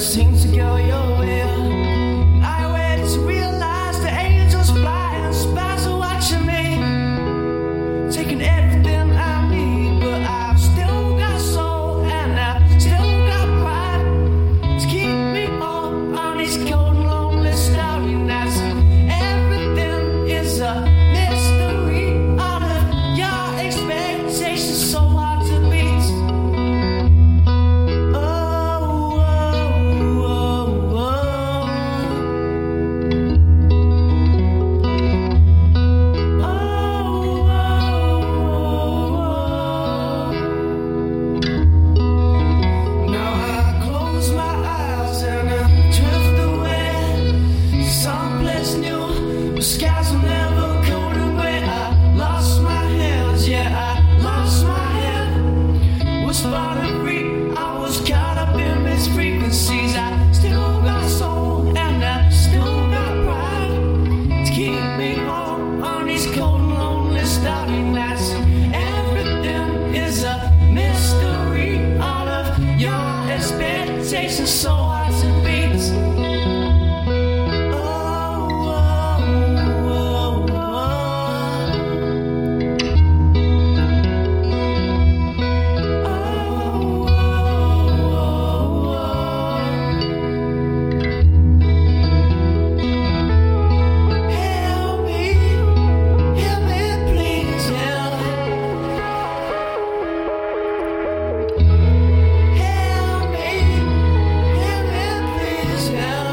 seems to go your so tell